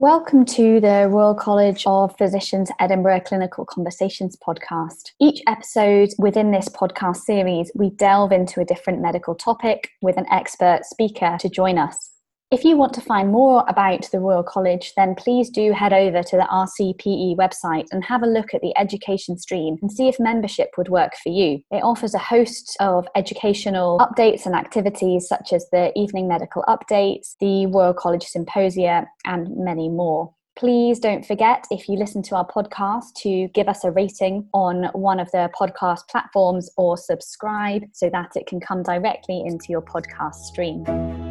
Welcome to the Royal College of Physicians Edinburgh Clinical Conversations podcast. Each episode within this podcast series, we delve into a different medical topic with an expert speaker to join us. If you want to find more about the Royal College, then please do head over to the RCPE website and have a look at the education stream and see if membership would work for you. It offers a host of educational updates and activities such as the evening medical updates, the Royal College Symposia, and many more please don't forget if you listen to our podcast to give us a rating on one of the podcast platforms or subscribe so that it can come directly into your podcast stream.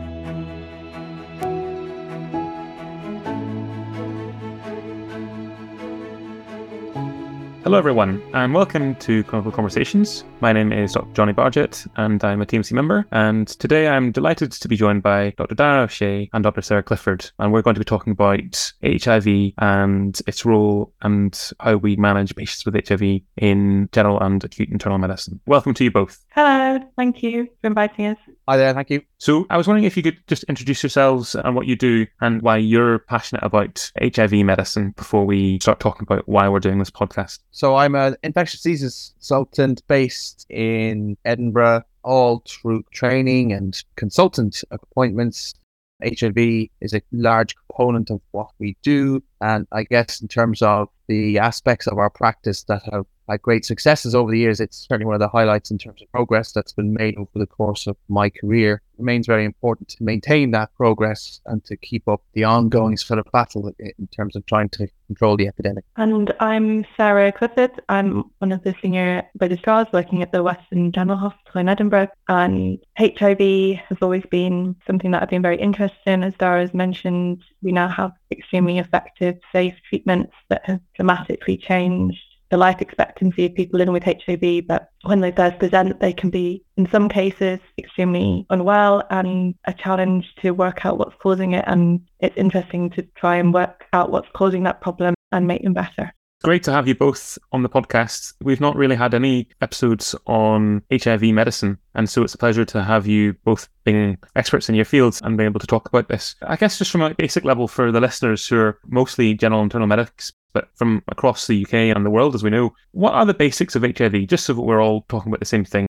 Hello, everyone, and welcome to Clinical Conversations. My name is Dr. Jonny Bardgett, and I'm a TMC member. And today I'm delighted to be joined by Dr. Dáire O'Shea and Dr. Sarah Clifford. And we're going to be talking about HIV and its role and how we manage patients with HIV in general and acute internal medicine. Welcome to you both. Hello, thank you for inviting us. Hi there, thank you. So, I was wondering if you could just introduce yourselves and what you do and why you're passionate about HIV medicine before we start talking about why we're doing this podcast. So, I'm an infectious diseases consultant based in Edinburgh, all through training and consultant appointments. HIV is a large component of what we do. And I guess in terms of the aspects of our practice that have had great successes over the years. It's certainly one of the highlights in terms of progress that's been made over the course of my career. It remains very important to maintain that progress and to keep up the ongoing sort of battle in terms of trying to control the epidemic. And I'm Sarah Clifford. I'm one of the senior registrars working at the Western General Hospital in Edinburgh. And HIV has always been something that I've been very interested in. As Dáire has mentioned, we now have extremely effective, safe treatments that have dramatically changed the life expectancy of people living with HIV, but when they first present, they can be, in some cases, extremely unwell and a challenge to work out what's causing it. And it's interesting to try and work out what's causing that problem and make them better. Great to have you both on the podcast. We've not really had any episodes on HIV medicine, and so it's a pleasure to have you both being experts in your fields and being able to talk about this. I guess just from a basic level for the listeners who are mostly general internal medics, but from across the UK and the world, as we know, what are the basics of HIV, just so that we're all talking about the same thing?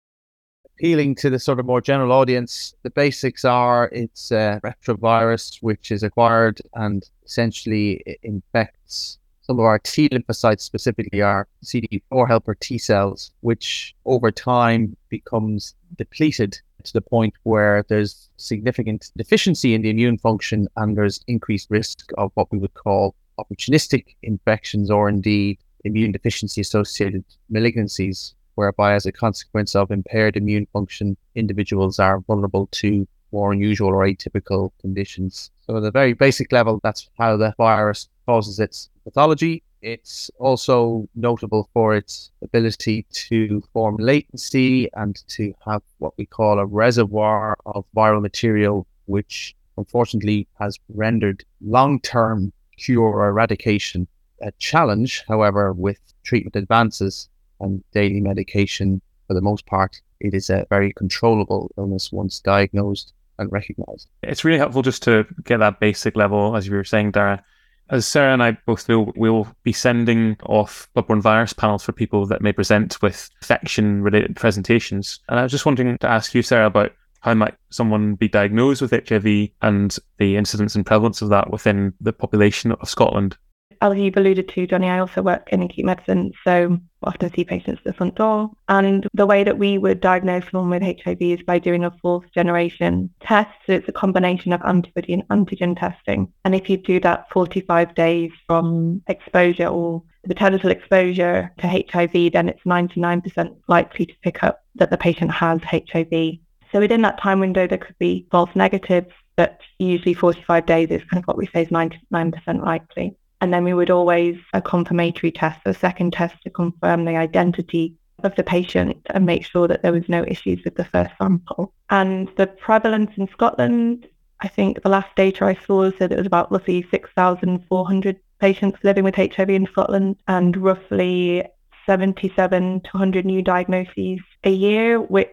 Appealing to the sort of more general audience, the basics are it's a retrovirus which is acquired and essentially infects some of our T lymphocytes, specifically our CD4 helper T cells, which over time becomes depleted to the point where there's significant deficiency in the immune function and there's increased risk of what we would call opportunistic infections or indeed immune deficiency associated malignancies, whereby as a consequence of impaired immune function, individuals are vulnerable to more unusual or atypical conditions. So, at a very basic level, that's how the virus causes its pathology. It's also notable for its ability to form latency and to have what we call a reservoir of viral material, which unfortunately has rendered long term cure or eradication a challenge. However, with treatment advances and daily medication, for the most part, it is a very controllable illness once diagnosed and recognized. It's really helpful just to get that basic level, as you were saying, Dáire. As Sarah and I both know, we'll be sending off bloodborne virus panels for people that may present with infection related presentations. And I was just wanting to ask you, Sarah, about how might someone be diagnosed with HIV and the incidence and prevalence of that within the population of Scotland? As you've alluded to, Jonny, I also work in acute medicine, so often see patients at the front door. And the way that we would diagnose someone with HIV is by doing a fourth generation test. So it's a combination of antibody and antigen testing. And if you do that 45 days from exposure or the potential exposure to HIV, then it's 99% likely to pick up that the patient has HIV. So within that time window, there could be false negatives, but usually 45 days is kind of what we say is 99% likely. And then we would always a confirmatory test, a second test to confirm the identity of the patient and make sure that there was no issues with the first sample. And the prevalence in Scotland, I think the last data I saw said it was about roughly 6,400 patients living with HIV in Scotland and roughly 77 to 100 new diagnoses a year, which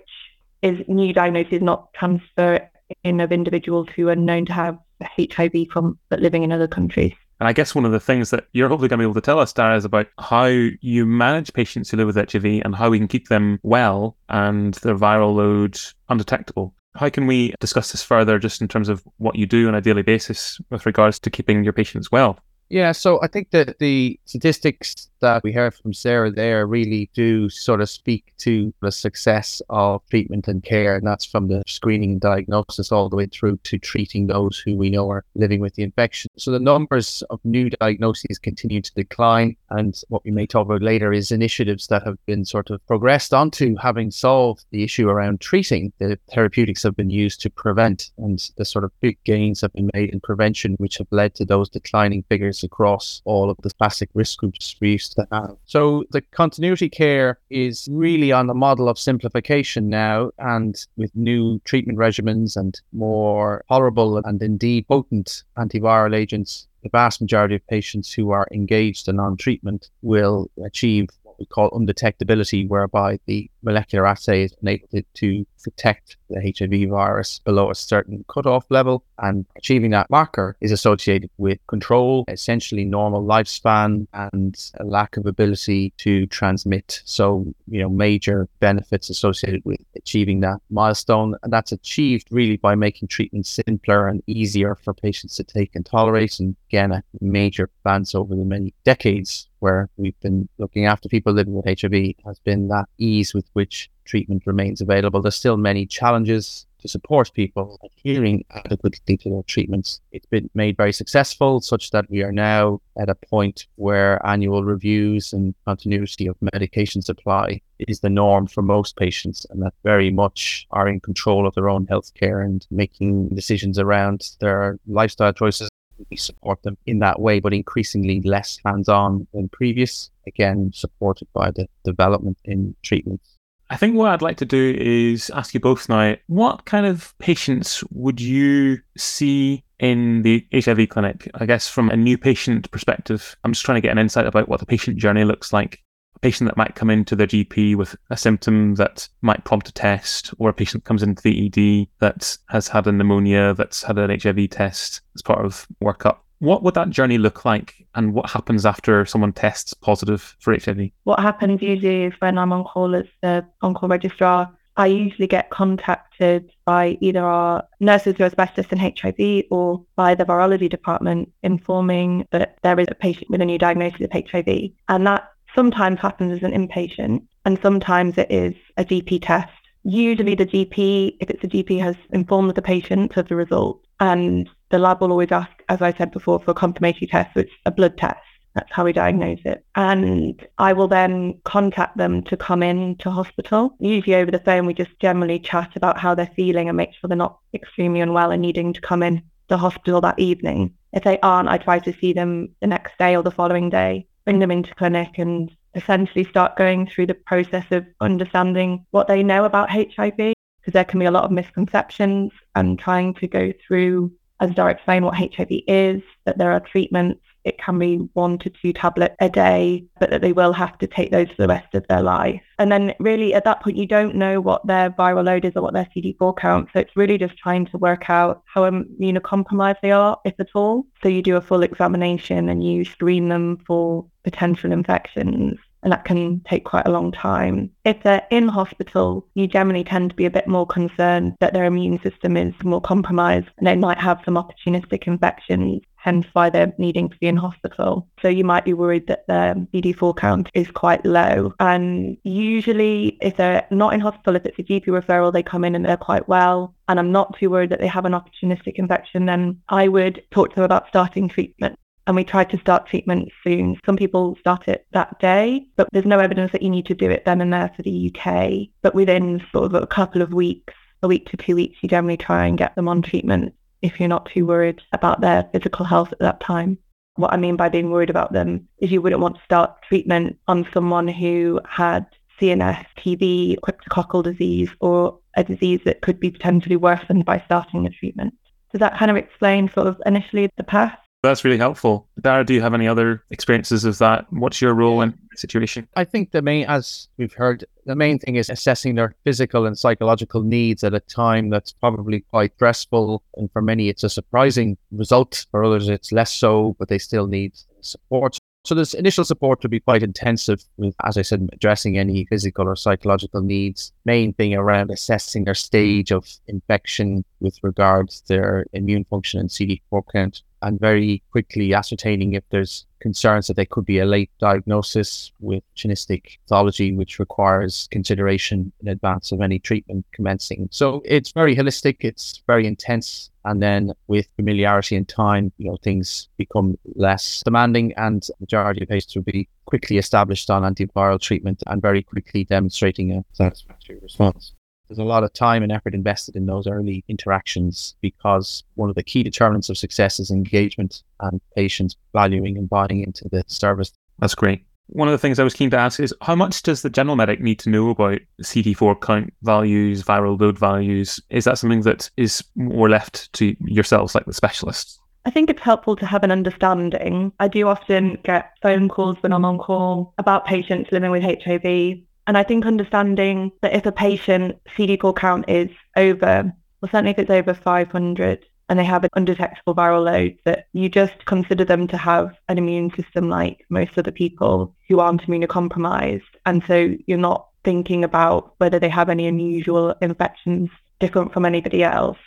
is new diagnosis, not transfer in of individuals who are known to have HIV from but living in other countries. And I guess one of the things that you're hopefully going to be able to tell us, Dáire, is about how you manage patients who live with HIV and how we can keep them well and their viral load undetectable. How can we discuss this further just in terms of what you do on a daily basis with regards to keeping your patients well? Yeah, so I think that the statistics that we heard from Sarah there really do sort of speak to the success of treatment and care. And that's from the screening and diagnosis all the way through to treating those who we know are living with the infection. So the numbers of new diagnoses continue to decline. And what we may talk about later is initiatives that have been sort of progressed onto having solved the issue around treating. The therapeutics have been used to prevent, and the sort of big gains have been made in prevention, which have led to those declining figures across all of the classic risk groups we used to have. So the continuity care is really on the model of simplification now, and with new treatment regimens and more tolerable and indeed potent antiviral agents the vast majority of patients who are engaged and on treatment will achieve what we call undetectability, whereby the molecular assay is enabled to detect the HIV virus below a certain cutoff level. And achieving that marker is associated with control, essentially normal lifespan, and a lack of ability to transmit. So, you know, major benefits associated with achieving that milestone. And that's achieved really by making treatment simpler and easier for patients to take and tolerate. And again, a major advance over the many decades where we've been looking after people living with HIV has been that ease with which treatment remains available. There's still many challenges to support people adhering adequately to their treatments. It's been made very successful, such that we are now at a point where annual reviews and continuity of medication supply is the norm for most patients, and that very much are in control of their own healthcare and making decisions around their lifestyle choices we support them in that way, but increasingly less hands on than previous, again, supported by the development in treatments. I think what I'd like to do is ask you both now what kind of patients would you see in the HIV clinic? I guess from a new patient perspective, I'm just trying to get an insight about what the patient journey looks like A patient that might come into their GP with a symptom that might prompt a test, or a patient comes into the ED that has had a pneumonia, that's had an HIV test as part of workup. What would that journey look like, and what happens after someone tests positive for HIV? What happens usually is when I'm on call as the on-call registrar, I usually get contacted by either our nurses who are specialists in HIV or by the virology department informing that there is a patient with a new diagnosis of HIV. And that sometimes happens as an inpatient and sometimes it is a GP test. Usually the GP, if it's a GP, has informed the patient of the result and the lab will always ask, as I said before, for a confirmatory test, so it's a blood test. That's how we diagnose it. And I will then contact them to come in to hospital. Usually over the phone, we just generally chat about how they're feeling and make sure they're not extremely unwell and needing to come in to hospital that evening. If they aren't, I try to see them the next day or the following day bring them into clinic and essentially start going through the process of understanding what they know about HIV because there can be a lot of misconceptions and trying to go through as Dáire explained what HIV is, that there are treatments it can be one to two tablets a day, but that they will have to take those for the rest of their life. And then really at that point, you don't know what their viral load is or what their CD4 count. So it's really just trying to work out how immunocompromised they are, if at all. So you do a full examination and you screen them for potential infections and that can take quite a long time. If they're in hospital, you generally tend to be a bit more concerned that their immune system is more compromised and they might have some opportunistic infections hence why they're needing to be in hospital. So you might be worried that their CD4 count is quite low. And usually, if they're not in hospital, if it's a GP referral, they come in and they're quite well. And I'm not too worried that they have an opportunistic infection, then I would talk to them about starting treatment. And we try to start treatment soon. Some people start it that day, but there's no evidence that you need to do it then and there for the UK. But within sort of a couple of weeks, a week to two weeks, you generally try and get them on treatment if you're not too worried about their physical health at that time. What I mean by being worried about them is you wouldn't want to start treatment on someone who had CNS, TB, cryptococcal disease, or a disease that could be potentially worsened by starting the treatment. Does that kind of explain sort of initially the path? That's really helpful. Dáire, do you have any other experiences of that? What's your role in the situation? I think the main, as we've heard, the main thing is assessing their physical and psychological needs at a time that's probably quite stressful. And for many, it's a surprising result. For others, it's less so, but they still need support. So this initial support would be quite intensive with, as I said, addressing any physical or psychological needs. Main thing around assessing their stage of infection with regards to their immune function and CD4 count and very quickly ascertaining if there's concerns that there could be a late diagnosis with genetic pathology, which requires consideration in advance of any treatment commencing. So it's very holistic, it's very intense. And then with familiarity and time, you know, things become less demanding and majority of patients will be quickly established on antiviral treatment and very quickly demonstrating a satisfactory response there's a lot of time and effort invested in those early interactions because one of the key determinants of success is engagement and patients valuing and buying into the service. That's great. One of the things I was keen to ask is how much does the general medic need to know about CD4 count values, viral load values? Is that something that is more left to yourselves, like the specialists? I think it's helpful to have an understanding. I do often get phone calls when I'm on call about patients living with HIV and I think understanding that if a patient CD4 count is over, well, certainly if it's over 500 and they have an undetectable viral load, that you just consider them to have an immune system like most other people who aren't immunocompromised. And so you're not thinking about whether they have any unusual infections different from anybody else.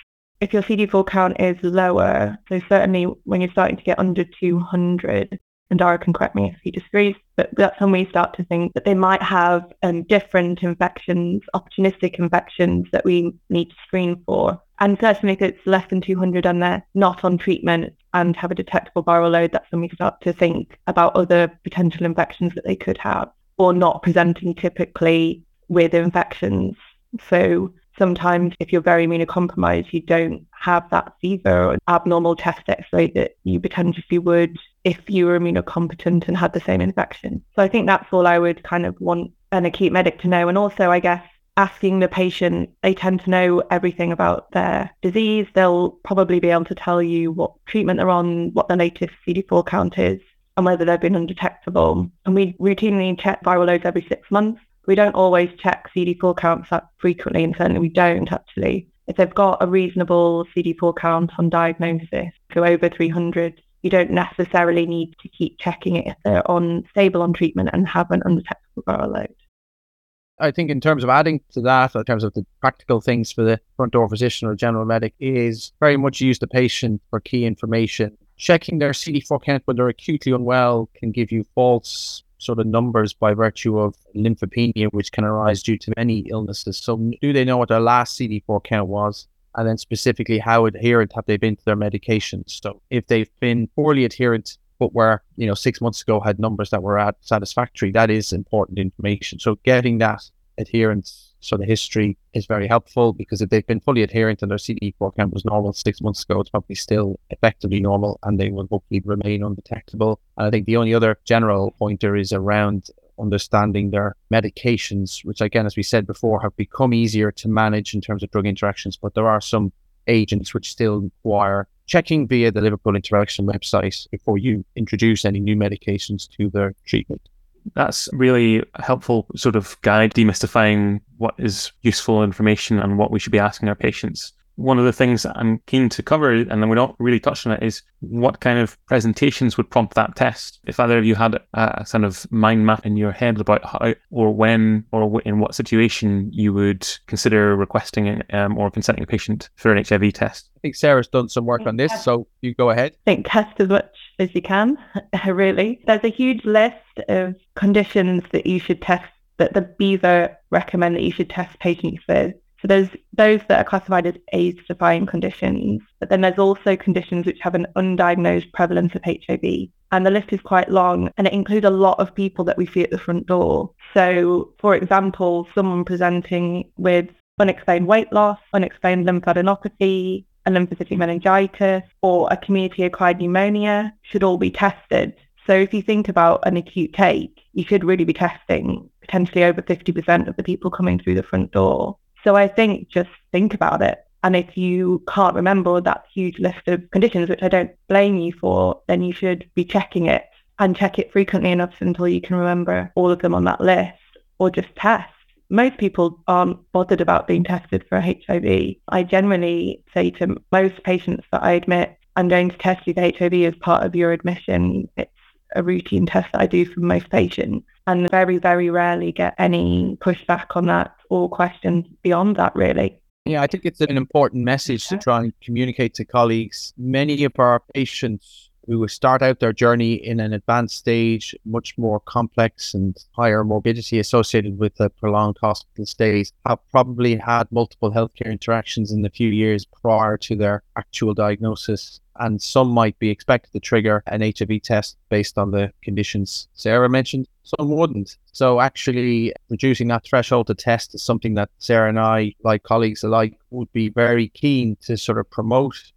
If your CD4 count is lower, so certainly when you're starting to get under 200, and Dáire can correct me if he disagrees, but that's when we start to think that they might have um, different infections, opportunistic infections that we need to screen for. And certainly if it's less than 200 and they're not on treatment and have a detectable viral load, that's when we start to think about other potential infections that they could have or not presenting typically with infections. So sometimes if you're very immunocompromised, you don't have that fever or abnormal chest x-ray that you potentially would if you were immunocompetent and had the same infection. So I think that's all I would kind of want an acute medic to know. And also, I guess, asking the patient, they tend to know everything about their disease. They'll probably be able to tell you what treatment they're on, what their latest CD4 count is, and whether they've been undetectable. And we routinely check viral loads every six months. We don't always check CD4 counts that frequently, and certainly we don't actually. If they've got a reasonable CD4 count on diagnosis, so over 300, you don't necessarily need to keep checking it if they're on stable on treatment and have an undetectable viral load. I think in terms of adding to that, in terms of the practical things for the front door physician or general medic, is very much use the patient for key information. Checking their CD4 count when they're acutely unwell can give you false sort of numbers by virtue of lymphopenia, which can arise due to many illnesses. So, do they know what their last CD4 count was? And then specifically how adherent have they been to their medications. So if they've been poorly adherent, but were you know six months ago had numbers that were at satisfactory, that is important information. So getting that adherence, so the history is very helpful because if they've been fully adherent and their CD4 count was normal six months ago, it's probably still effectively normal and they will hopefully remain undetectable. And I think the only other general pointer is around understanding their medications, which again, as we said before, have become easier to manage in terms of drug interactions, but there are some agents which still require checking via the Liverpool Interaction website before you introduce any new medications to their treatment. That's really helpful sort of guide demystifying what is useful information and what we should be asking our patients one of the things I'm keen to cover, and then we're not really touched on it, is what kind of presentations would prompt that test. If either of you had a kind of mind map in your head about how or when or in what situation you would consider requesting um, or consenting a patient for an HIV test. I think Sarah's done some work on this, so you go ahead. I think test as much as you can, really. There's a huge list of conditions that you should test that the BHIVA recommend that you should test patients with. So there's those that are classified as AIDS-defining conditions, but then there's also conditions which have an undiagnosed prevalence of HIV. And the list is quite long and it includes a lot of people that we see at the front door. So, for example, someone presenting with unexplained weight loss, unexplained lymphadenopathy, a lymphocytic meningitis, or a community-acquired pneumonia should all be tested. So if you think about an acute take, you should really be testing potentially over 50% of the people coming through the front door. So I think just think about it And if you can't remember that huge list of conditions, which I don't blame you for, then you should be checking it and check it frequently enough until you can remember all of them on that list or just test. Most people aren't bothered about being tested for HIV. I generally say to most patients that I admit, I'm going to test you for HIV as part of your admission. It's a routine test that I do for most patients and very, very rarely get any pushback on that or questions beyond that, really. Yeah, I think it's an important message to try and communicate to colleagues. Many of our patients who would start out their journey in an advanced stage, much more complex and higher morbidity associated with the prolonged hospital stays, have probably had multiple healthcare interactions in the few years prior to their actual diagnosis. And some might be expected to trigger an HIV test based on the conditions Sarah mentioned. Some wouldn't. So actually reducing that threshold to test is something that Sarah and I, like colleagues alike, would be very keen to sort of promote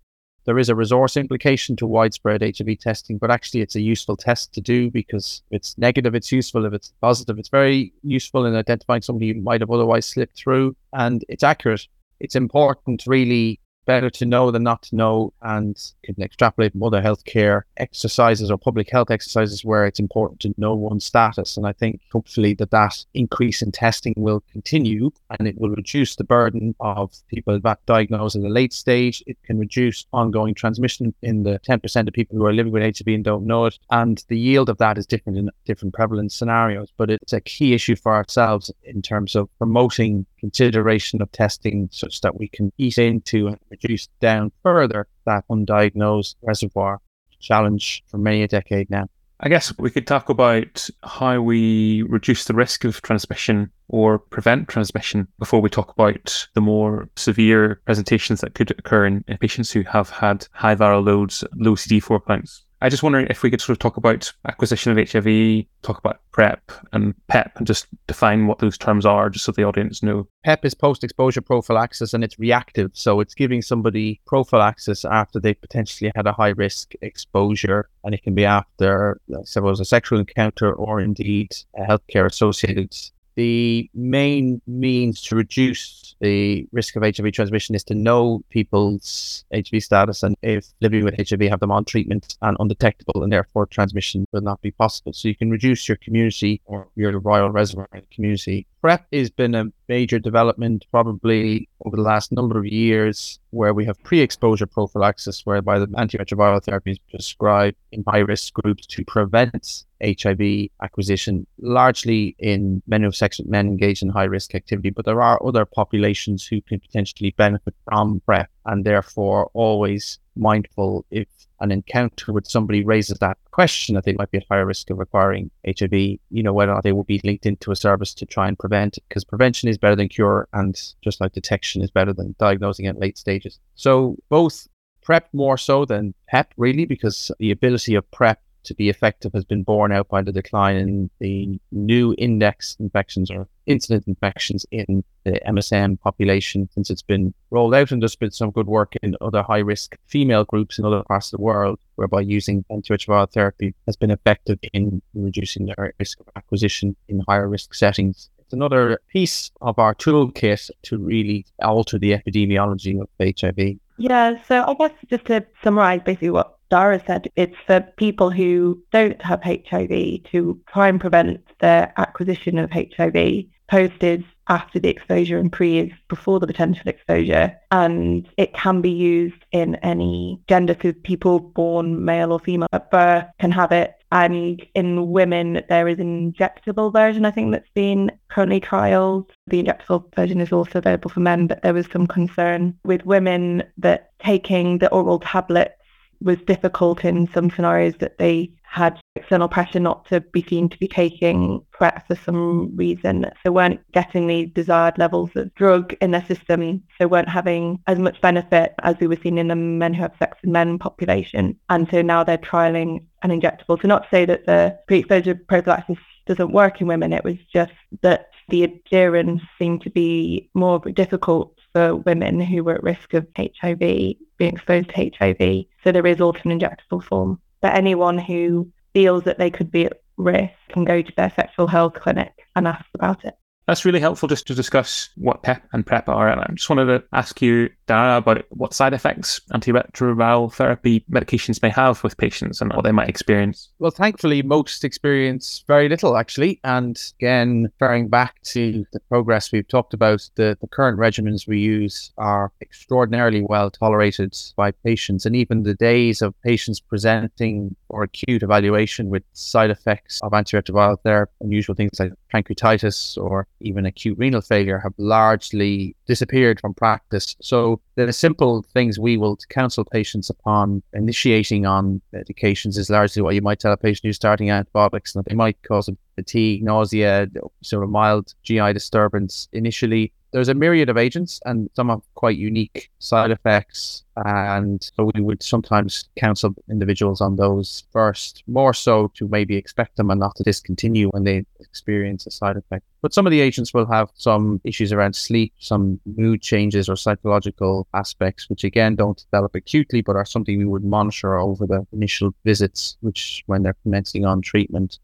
there is a resource implication to widespread HIV testing, but actually it's a useful test to do because it's negative, it's useful. If it's positive, it's very useful in identifying somebody who might have otherwise slipped through and it's accurate. It's important really better to know than not to know and can extrapolate from other healthcare exercises or public health exercises where it's important to know one's status. And I think hopefully that that increase in testing will continue and it will reduce the burden of people that diagnosed at a late stage. It can reduce ongoing transmission in the 10% of people who are living with HIV and don't know it. And the yield of that is different in different prevalence scenarios, but it's a key issue for ourselves in terms of promoting consideration of testing such that we can ease into and reduce down further that undiagnosed reservoir challenge for many a decade now. I guess we could talk about how we reduce the risk of transmission or prevent transmission before we talk about the more severe presentations that could occur in, in patients who have had high viral loads, low CD4 counts. I just wonder if we could sort of talk about acquisition of HIV, talk about PrEP and PEP, and just define what those terms are, just so the audience know. PEP is post-exposure prophylaxis, and it's reactive, so it's giving somebody prophylaxis after they potentially had a high-risk exposure, and it can be after, I suppose, a sexual encounter or indeed a healthcare-associated the main means to reduce the risk of HIV transmission is to know people's HIV status and if living with HIV have them on treatment and undetectable and therefore transmission will not be possible. So you can reduce your community or your viral reservoir community. PrEP has been a major development probably over the last number of years where we have pre-exposure prophylaxis whereby the antiretroviral therapy is prescribed in high-risk groups to prevent HIV acquisition, largely in men who have sex with men engaged in high-risk activity, but there are other populations who can potentially benefit from PrEP and therefore always mindful if an encounter with somebody raises that question that they might be at higher risk of acquiring HIV, you know, whether or not they will be linked into a service to try and prevent it, because prevention is better than cure, and just like detection is better than diagnosing at late stages. So both PrEP more so than PEP, really, because the ability of PrEP to be effective has been borne out by the decline in the new index infections or incident infections in the MSM population since it's been rolled out. And there's been some good work in other high risk female groups in other parts of the world, whereby using antiretroviral therapy has been effective in reducing their risk of acquisition in higher risk settings. It's another piece of our toolkit to really alter the epidemiology of HIV. Yeah, so I guess just to summarize basically what Dáire said, it's for people who don't have HIV to try and prevent the acquisition of HIV posted after the exposure and pre is before the potential exposure. And it can be used in any gender, so people born male or female at birth can have it. And in women, there is an injectable version, I think, that's been currently trialed. The injectable version is also available for men, but there was some concern with women that taking the oral tablet was difficult in some scenarios that they had external pressure not to be seen to be taking PrEP for some reason. So weren't getting the desired levels of drug in their system. So weren't having as much benefit as we were seeing in the men who have sex with men population. And so now they're trialing an injectable. So not to say that the pre-exposure prophylaxis doesn't work in women, it was just that the adherence seemed to be more difficult for women who were at risk of HIV being exposed to HIV. So there is also an injectable form. But anyone who feels that they could be at risk can go to their sexual health clinic and ask about it. That's really helpful just to discuss what PEP and PrEP are. And I just wanted to ask you, Dáire, about what side effects antiretroviral therapy medications may have with patients and what they might experience. Well, thankfully, most experience very little actually. And again, referring back to the progress we've talked about, the, the current regimens we use are extraordinarily well tolerated by patients. And even the days of patients presenting for acute evaluation with side effects of antiretroviral therapy, unusual things like pancreatitis or even acute renal failure have largely disappeared from practice. So the simple things we will counsel patients upon initiating on medications is largely what you might tell a patient who's starting antibiotics that they might cause fatigue, nausea, sort of mild GI disturbance initially there's a myriad of agents and some have quite unique side effects. And so we would sometimes counsel individuals on those first, more so to maybe expect them and not to discontinue when they experience a side effect. But some of the agents will have some issues around sleep, some mood changes or psychological aspects, which again don't develop acutely, but are something we would monitor over the initial visits, which when they're commencing on treatment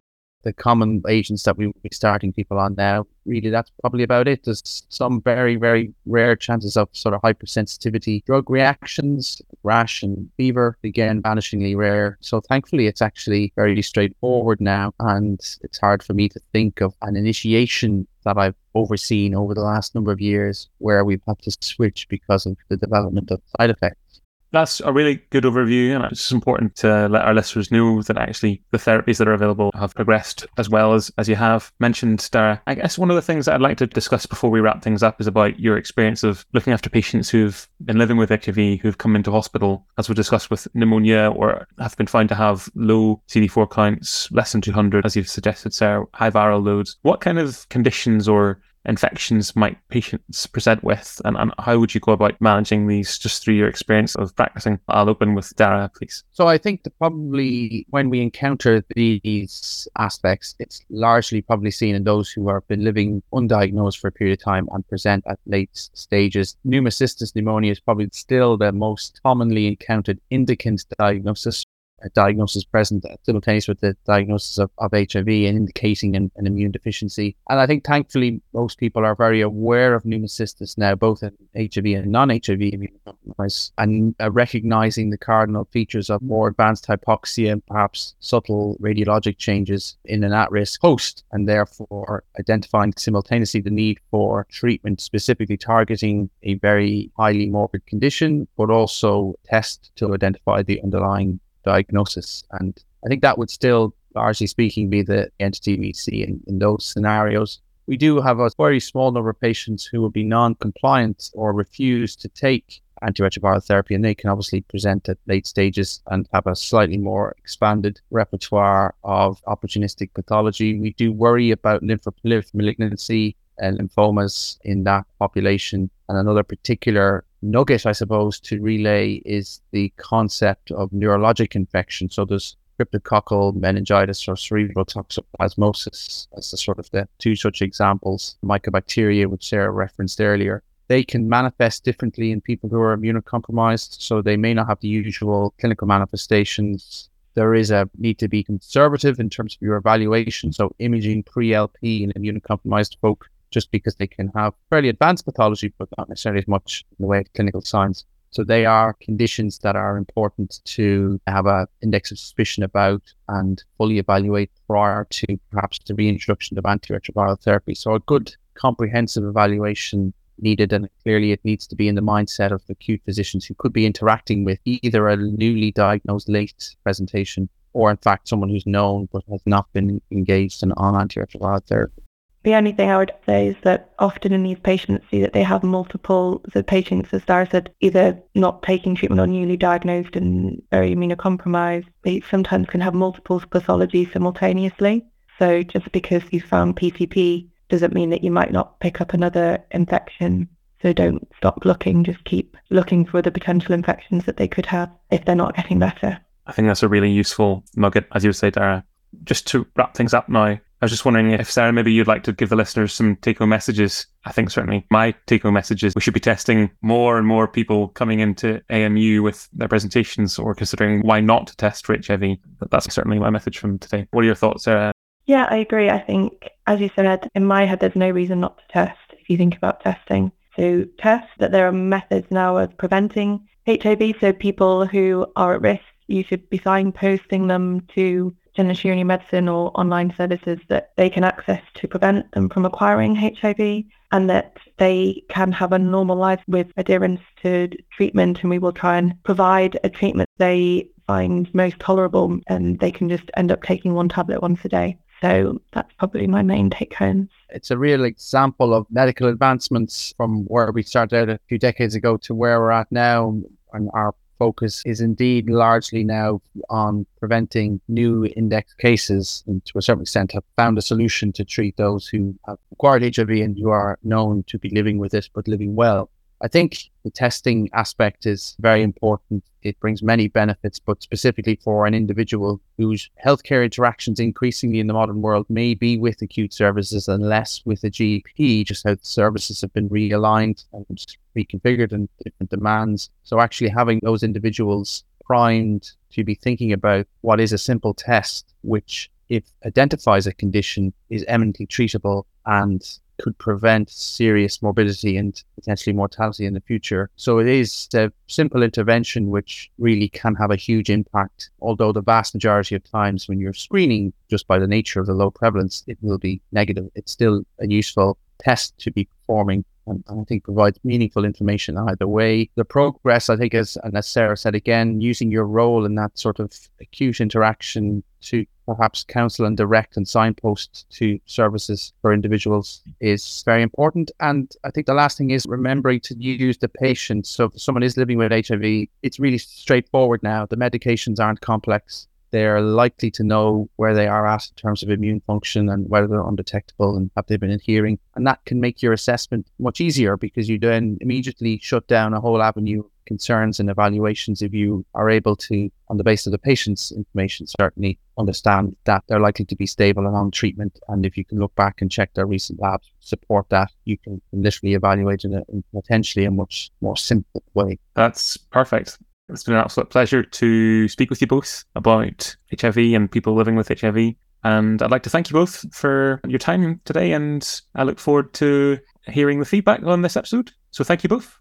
the common agents that we would be starting people on now. Really, that's probably about it. There's some very, very rare chances of sort of hypersensitivity drug reactions, rash and fever, again, vanishingly rare. So thankfully, it's actually very straightforward now. And it's hard for me to think of an initiation that I've overseen over the last number of years where we've had to switch because of the development of side effects. That's a really good overview, and it's important to let our listeners know that actually the therapies that are available have progressed as well as, as you have mentioned, Dáire. I guess one of the things that I'd like to discuss before we wrap things up is about your experience of looking after patients who've been living with HIV, who've come into hospital, as we discussed with pneumonia, or have been found to have low CD4 counts, less than 200, as you've suggested, Sarah, high viral loads. What kind of conditions or infections might patients present with, and, and how would you go about managing these just through your experience of practicing? I'll open with Dáire, please. So I think that probably when we encounter these aspects, it's largely probably seen in those who have been living undiagnosed for a period of time and present at late stages. Pneumocystis pneumonia is probably still the most commonly encountered indicant diagnosis diagnosis present simultaneous with the diagnosis of, of HIV and indicating an, an, immune deficiency. And I think thankfully most people are very aware of pneumocystis now, both in HIV and non-HIV immunocompromised, and uh, recognizing the cardinal features of more advanced hypoxia and perhaps subtle radiologic changes in an at-risk host, and therefore identifying simultaneously the need for treatment specifically targeting a very highly morbid condition, but also test to identify the underlying diagnosis. And I think that would still, largely speaking, be the entity we see in, in those scenarios. We do have a very small number of patients who will be non compliant or refuse to take antiretroviral therapy, and they can obviously present at late stages and have a slightly more expanded repertoire of opportunistic pathology. We do worry about lymphoproliferative malignancy and lymphomas in that population. And another particular nugget, I suppose, to relay is the concept of neurologic infection. So there's cryptococcal meningitis or cerebral toxoplasmosis as the sort of the two such examples. Mycobacteria, which Sarah referenced earlier. They can manifest differently in people who are immunocompromised, so they may not have the usual clinical manifestations. There is a need to be conservative in terms of your evaluation. So imaging pre-LP in immunocompromised folk just because they can have fairly advanced pathology, but not necessarily as much in the way of clinical signs. So they are conditions that are important to have an index of suspicion about and fully evaluate prior to perhaps the reintroduction of antiretroviral therapy. So a good comprehensive evaluation needed and clearly it needs to be in the mindset of the acute physicians who could be interacting with either a newly diagnosed late presentation or in fact someone who's known but has not been engaged in on antiretroviral therapy. The only thing I would say is that often in these patients see that they have multiple, the patients, as Dáire said, either not taking treatment or newly diagnosed and very immunocompromised. They sometimes can have multiple pathologies simultaneously. So just because you found PCP doesn't mean that you might not pick up another infection. So don't stop looking, just keep looking for the potential infections that they could have if they're not getting better. I think that's a really useful nugget, as you say, Dáire. Just to wrap things up now, I was just wondering if Sarah, maybe you'd like to give the listeners some take-home messages. I think certainly my take-home message is we should be testing more and more people coming into AMU with their presentations or considering why not to test for HIV. That's certainly my message from today. What are your thoughts, Sarah? Yeah, I agree. I think, as you said, in my head, there's no reason not to test if you think about testing. So, test that there are methods now of preventing HIV. So, people who are at risk, you should be signposting them to GU medicine or online services that they can access to prevent them from acquiring HIV and that they can have a normal life with adherence to treatment and we will try and provide a treatment they find most tolerable and they can just end up taking one tablet once a day. So that's probably my main take home. It's a real example of medical advancements from where we started out a few decades ago to where we're at now. And our focus is indeed largely now on preventing new index cases and to a certain extent have found a solution to treat those who have acquired HIV and who are known to be living with it but living well. I think the testing aspect is very important. It brings many benefits, but specifically for an individual whose healthcare interactions increasingly in the modern world may be with acute services and less with a GP, just how the services have been realigned and reconfigured and different demands. So actually having those individuals primed to be thinking about what is a simple test, which if identifies a condition is eminently treatable and could prevent serious morbidity and potentially mortality in the future. So it is a simple intervention which really can have a huge impact. Although the vast majority of times when you're screening, just by the nature of the low prevalence, it will be negative. It's still a useful test to be performing and, I think provides meaningful information either way. The progress, I think, is, and as Sarah said again, using your role in that sort of acute interaction to perhaps counsel and direct and signpost to services for individuals is very important. And I think the last thing is remembering to use the patient. So if someone is living with HIV, it's really straightforward now. The medications aren't complex they're likely to know where they are at in terms of immune function and whether they're undetectable and have they been adhering. And that can make your assessment much easier because you then immediately shut down a whole avenue of concerns and evaluations if you are able to, on the basis of the patient's information, certainly understand that they're likely to be stable and on treatment. And if you can look back and check their recent labs, support that, you can literally evaluate in, a, in potentially a much more simple way. That's perfect. It's been an absolute pleasure to speak with you both about HIV and people living with HIV. And I'd like to thank you both for your time today. And I look forward to hearing the feedback on this episode. So thank you both.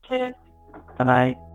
Bye bye.